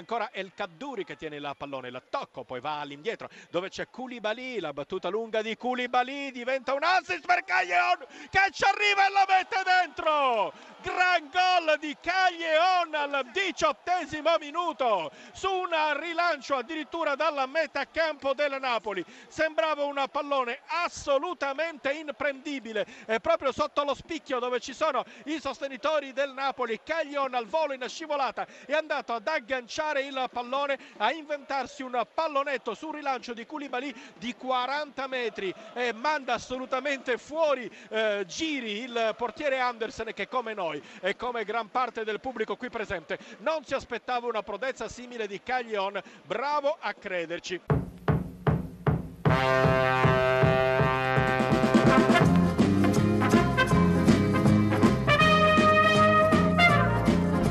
ancora El Kaddouri che tiene il pallone, il tocco, poi va all'indietro dove c'è Koulibaly, la battuta lunga di Koulibaly diventa un assist per Caglion che ci arriva e la mette dentro! Gran gol di Caglion al diciottesimo minuto su un rilancio addirittura dalla metà campo del Napoli. Sembrava un pallone assolutamente imprendibile e proprio sotto lo spicchio dove ci sono i sostenitori del Napoli. Caglion al volo in scivolata è andato ad agganciare il pallone, a inventarsi un pallonetto sul rilancio di Koulibaly di 40 metri e manda assolutamente fuori eh, giri il portiere Andersen che come noi noi e come gran parte del pubblico qui presente non si aspettava una prodezza simile di Caglion. Bravo a crederci.